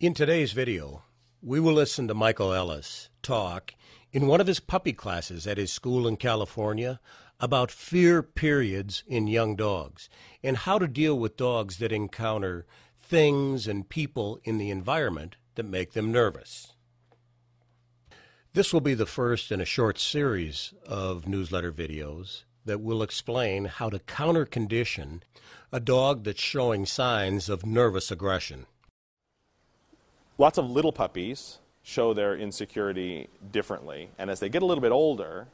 In today's video, we will listen to Michael Ellis talk in one of his puppy classes at his school in California about fear periods in young dogs and how to deal with dogs that encounter things and people in the environment that make them nervous. This will be the first in a short series of newsletter videos that will explain how to counter condition a dog that's showing signs of nervous aggression. Lots of little puppies show their insecurity differently, and as they get a little bit older,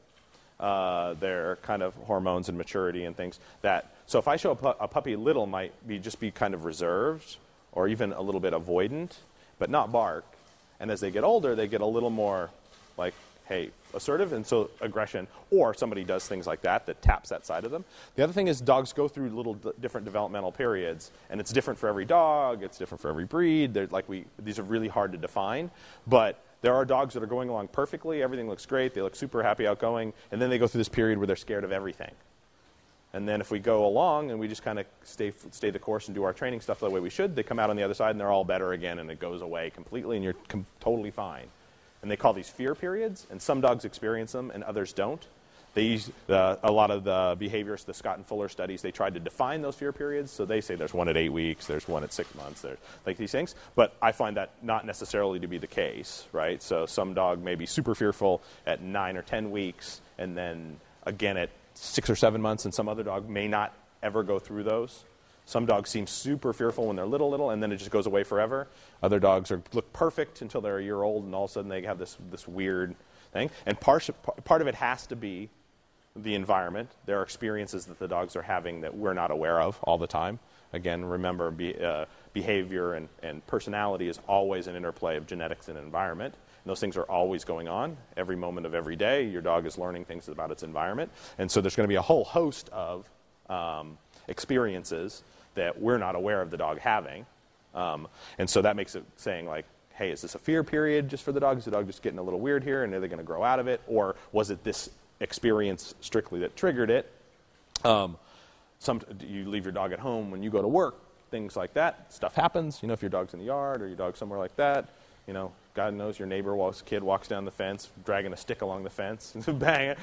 uh, their kind of hormones and maturity and things that. So if I show a, pu- a puppy little, might be just be kind of reserved or even a little bit avoidant, but not bark. And as they get older, they get a little more like, hey, assertive, and so aggression, or somebody does things like that that taps that side of them. The other thing is dogs go through little d- different developmental periods, and it's different for every dog. It's different for every breed. They're like we, these are really hard to define, but there are dogs that are going along perfectly. Everything looks great. They look super happy, outgoing, and then they go through this period where they're scared of everything. And then if we go along and we just kind of stay, stay the course and do our training stuff the way we should, they come out on the other side and they're all better again and it goes away completely and you're com- totally fine. And they call these fear periods, and some dogs experience them and others don't. They use uh, a lot of the behaviorists, the Scott and Fuller studies, they tried to define those fear periods. So they say there's one at eight weeks, there's one at six months, there's like these things. But I find that not necessarily to be the case, right? So some dog may be super fearful at nine or ten weeks, and then again at six or seven months, and some other dog may not ever go through those. Some dogs seem super fearful when they're little, little, and then it just goes away forever. Other dogs are, look perfect until they're a year old, and all of a sudden they have this, this weird thing. And part, part of it has to be the environment. There are experiences that the dogs are having that we're not aware of all the time. Again, remember, be, uh, behavior and, and personality is always an interplay of genetics and environment. And those things are always going on. Every moment of every day, your dog is learning things about its environment. And so there's going to be a whole host of um, experiences that we're not aware of the dog having. Um, and so that makes it saying, like, hey, is this a fear period just for the dog? Is the dog just getting a little weird here and are they going to grow out of it? Or was it this experience strictly that triggered it? Um, some, you leave your dog at home when you go to work, things like that. Stuff happens. You know, if your dog's in the yard or your dog's somewhere like that, you know, God knows your neighbor walks, kid walks down the fence, dragging a stick along the fence, bang,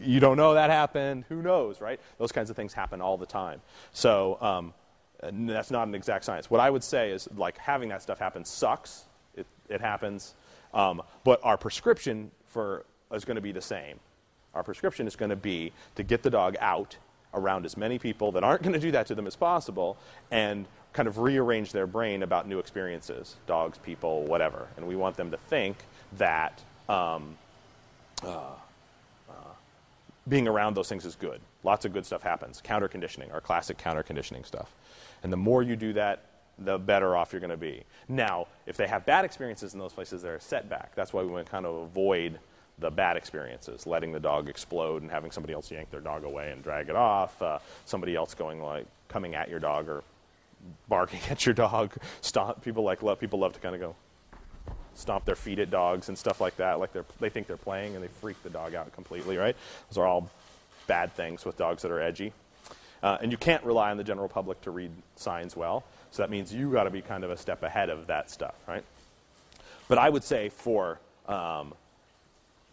you don't know that happened. Who knows, right? Those kinds of things happen all the time. So um, that's not an exact science. What I would say is, like, having that stuff happen sucks. It, it happens. Um, but our prescription for is going to be the same. Our prescription is going to be to get the dog out around as many people that aren't going to do that to them as possible and kind of rearrange their brain about new experiences dogs, people, whatever. And we want them to think that um, uh, uh, being around those things is good. Lots of good stuff happens. Counter conditioning, our classic counter conditioning stuff. And the more you do that, the better off you're going to be. Now, if they have bad experiences in those places, they're a setback. That's why we want to kind of avoid the bad experiences, letting the dog explode and having somebody else yank their dog away and drag it off, uh, somebody else going like coming at your dog or barking at your dog. Stomp. People like love. People love to kind of go stomp their feet at dogs and stuff like that. Like they they think they're playing and they freak the dog out completely. Right? Those are all bad things with dogs that are edgy. Uh, and you can't rely on the general public to read signs well. So that means you got to be kind of a step ahead of that stuff, right? But I would say for um,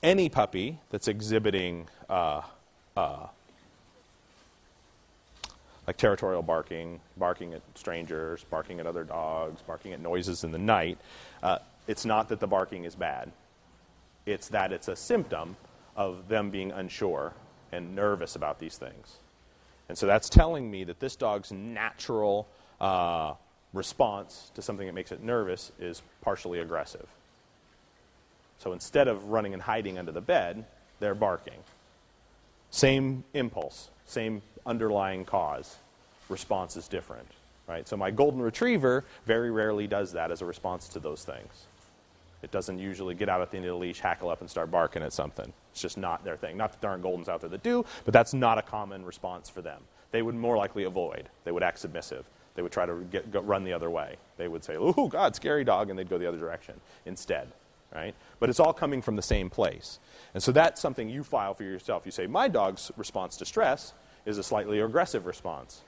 any puppy that's exhibiting uh, uh, like territorial barking, barking at strangers, barking at other dogs, barking at noises in the night, uh, it's not that the barking is bad. It's that it's a symptom of them being unsure and nervous about these things. And so that's telling me that this dog's natural uh, response to something that makes it nervous is partially aggressive. So instead of running and hiding under the bed, they're barking. Same impulse, same underlying cause. Response is different, right? So my golden retriever very rarely does that as a response to those things. It doesn't usually get out at the end of the leash, hackle up, and start barking at something. It's just not their thing. Not that there aren't Goldens out there that do, but that's not a common response for them. They would more likely avoid. They would act submissive. They would try to get, go, run the other way. They would say, "Oh God, scary dog," and they'd go the other direction instead. Right? But it's all coming from the same place. And so that's something you file for yourself. You say, "My dog's response to stress is a slightly aggressive response."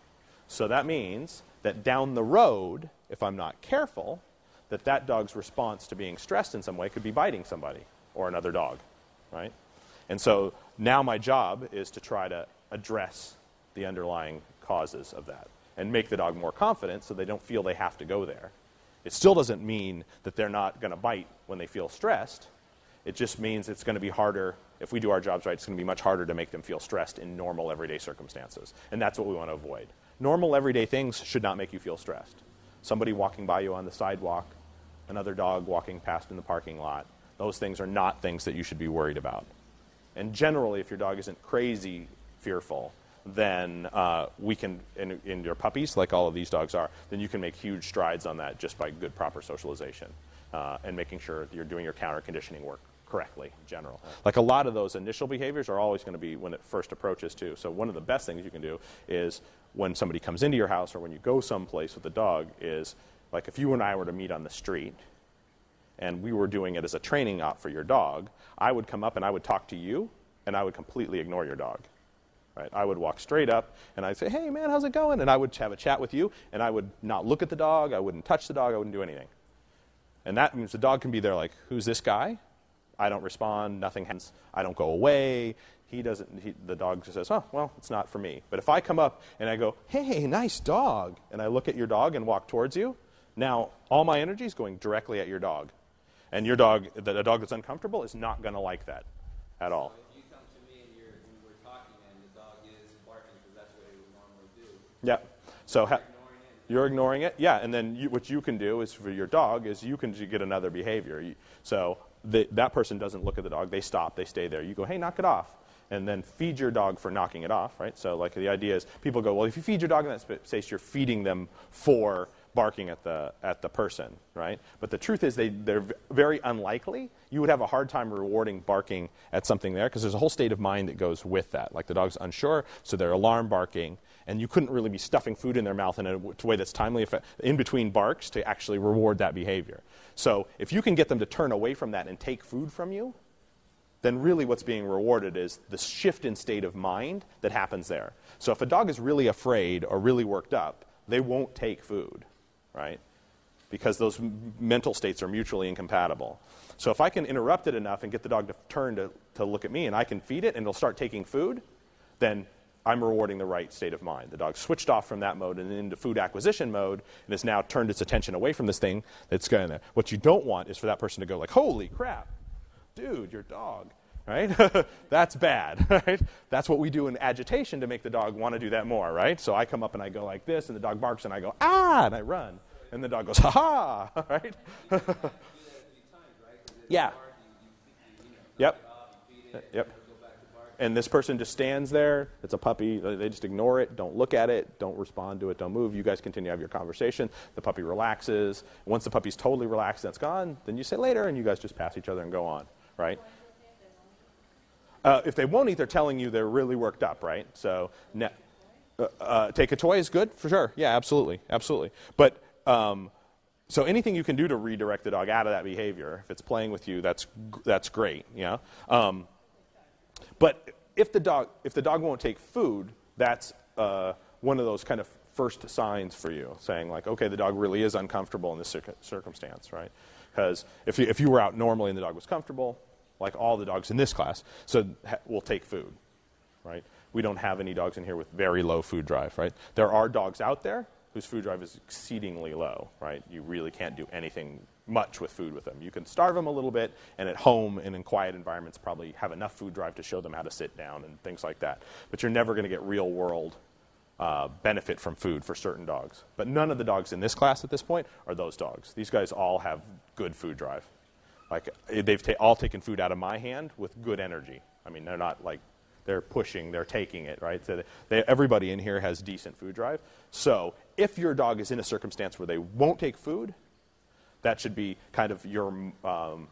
So that means that down the road, if I'm not careful, that that dog's response to being stressed in some way could be biting somebody or another dog, right? And so now my job is to try to address the underlying causes of that and make the dog more confident so they don't feel they have to go there. It still doesn't mean that they're not going to bite when they feel stressed. It just means it's going to be harder. If we do our jobs right, it's going to be much harder to make them feel stressed in normal everyday circumstances. And that's what we want to avoid. Normal everyday things should not make you feel stressed. Somebody walking by you on the sidewalk, another dog walking past in the parking lot, those things are not things that you should be worried about. And generally, if your dog isn't crazy fearful, then uh, we can, in, in, your puppies, like all of these dogs are, then you can make huge strides on that just by good, proper socialization uh, and making sure that you're doing your counter conditioning work correctly in general. Like a lot of those initial behaviors are always going to be when it first approaches, too. So, one of the best things you can do is when somebody comes into your house or when you go someplace with a dog, is like if you and I were to meet on the street and we were doing it as a training op for your dog, I would come up and I would talk to you and I would completely ignore your dog. Right? I would walk straight up and I'd say, hey, man, how's it going? And I would have a chat with you and I would not look at the dog, I wouldn't touch the dog, I wouldn't do anything. And that means the dog can be there like, who's this guy? I don't respond, nothing happens, I don't go away. He doesn't, he, the dog just says, oh, well, it's not for me. But if I come up and I go, hey, nice dog, and I look at your dog and walk towards you, now all my energy is going directly at your dog. And your dog, the, a dog that's uncomfortable, is not going to like that at all. Yeah. So ha- you're ignoring it. Yeah, and then you, what you can do is for your dog is you can get another behavior. So the, that person doesn't look at the dog. They stop. They stay there. You go, hey, knock it off, and then feed your dog for knocking it off. Right. So like the idea is people go, well, if you feed your dog in that space, you're feeding them for barking at the, at the person, right? But the truth is they, they're very unlikely. You would have a hard time rewarding barking at something there because there's a whole state of mind that goes with that. Like the dog's unsure, so they're alarm barking, and you couldn't really be stuffing food in their mouth in a way that's timely in between barks to actually reward that behavior. So if you can get them to turn away from that and take food from you, then really what's being rewarded is the shift in state of mind that happens there. So if a dog is really afraid or really worked up, they won't take food right? Because those mental states are mutually incompatible. So if I can interrupt it enough and get the dog to turn to, to look at me and I can feed it and it'll start taking food, then I'm rewarding the right state of mind. The dog switched off from that mode and into food acquisition mode and has now turned its attention away from this thing that's going there. What you don't want is for that person to go like, holy crap, dude, your dog right? That's bad, right? That's what we do in agitation to make the dog want to do that more, right? So I come up and I go like this, and the dog barks, and I go, ah, and I run. And the dog goes, ha ha, right? yeah. Yep. Yep. And this person just stands there. It's a puppy. They just ignore it, don't look at it, don't respond to it, don't move. You guys continue to have your conversation. The puppy relaxes. Once the puppy's totally relaxed and it's gone, then you say later, and you guys just pass each other and go on, right? Uh, if they won't eat, they're telling you they're really worked up, right? So ne- uh, uh, take a toy is good for sure. Yeah, absolutely, absolutely. But um, so anything you can do to redirect the dog out of that behavior, if it's playing with you, that's that's great. Yeah. Um, but if the dog if the dog won't take food, that's uh, one of those kind of first signs for you, saying like, okay, the dog really is uncomfortable in this circumstance, right? Because if you, if you were out normally and the dog was comfortable, like all the dogs in this class, so will take food, right? We don't have any dogs in here with very low food drive, right? There are dogs out there whose food drive is exceedingly low, right? You really can't do anything much with food with them. You can starve them a little bit, and at home and in quiet environments, probably have enough food drive to show them how to sit down and things like that. But you're never going to get real world uh, benefit from food for certain dogs. But none of the dogs in this class at this point are those dogs. These guys all have good food drive. Like they've ta- all taken food out of my hand with good energy. I mean, they're not like they're pushing, they're taking it, right? So they, everybody in here has decent food drive. So if your dog is in a circumstance where they won't take food, that should be kind of your um,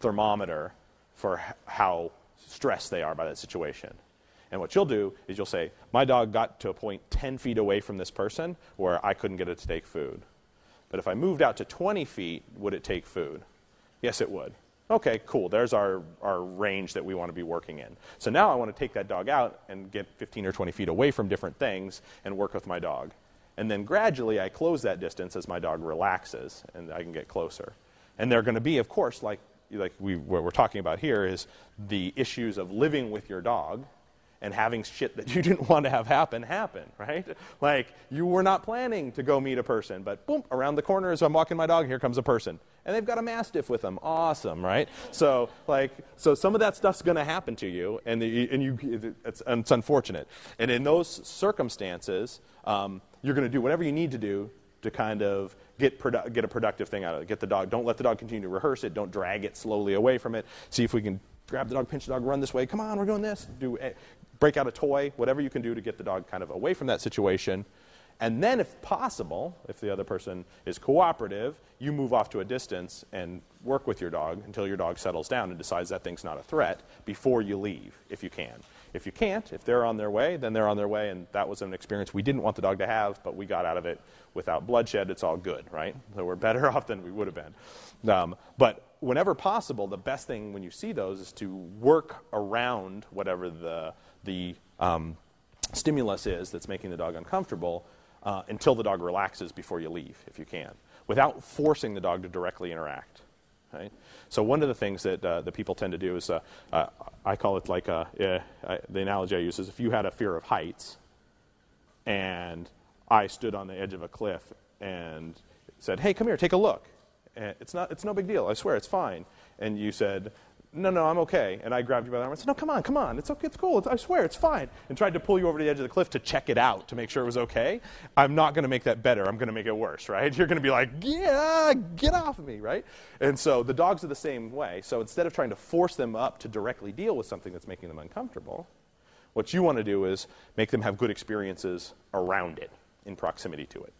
thermometer for h- how stressed they are by that situation. And what you'll do is you'll say, My dog got to a point 10 feet away from this person where I couldn't get it to take food. But if I moved out to 20 feet, would it take food? Yes, it would. Okay, cool. There's our, our range that we want to be working in. So now I want to take that dog out and get 15 or 20 feet away from different things and work with my dog. And then gradually I close that distance as my dog relaxes and I can get closer. And they're going to be, of course, like, like we, what we're talking about here is the issues of living with your dog and having shit that you didn't want to have happen happen, right? Like you were not planning to go meet a person, but boom, around the corner as I'm walking my dog, here comes a person. And they've got a mastiff with them. Awesome, right? So like so some of that stuff's going to happen to you and the, and you it's, it's unfortunate. And in those circumstances, um, you're going to do whatever you need to do to kind of get, produ- get a productive thing out of it. Get the dog, don't let the dog continue to rehearse it. Don't drag it slowly away from it. See if we can grab the dog, pinch the dog, run this way. Come on, we're doing this. Do, a, break out a toy, whatever you can do to get the dog kind of away from that situation. And then, if possible, if the other person is cooperative, you move off to a distance and work with your dog until your dog settles down and decides that thing's not a threat before you leave, if you can. If you can't, if they're on their way, then they're on their way, and that was an experience we didn't want the dog to have, but we got out of it without bloodshed. It's all good, right? So we're better off than we would have been. Um, but whenever possible, the best thing when you see those is to work around whatever the, the um, stimulus is that's making the dog uncomfortable uh, until the dog relaxes before you leave, if you can, without forcing the dog to directly interact. Right? So one of the things that uh, the people tend to do is, uh, uh I call it like a, uh, the analogy I use is if you had a fear of heights, and I stood on the edge of a cliff and said, "Hey, come here, take a look." And it's not, it's no big deal. I swear, it's fine. And you said, no, no, I'm okay. And I grabbed you by the arm and said, no, come on, come on. It's okay, it's cool. It's, I swear, it's fine. And tried to pull you over to the edge of the cliff to check it out to make sure it was okay. I'm not going to make that better. I'm going to make it worse, right? You're going to be like, yeah, get off of me, right? And so the dogs are the same way. So instead of trying to force them up to directly deal with something that's making them uncomfortable, what you want to do is make them have good experiences around it, in proximity to it.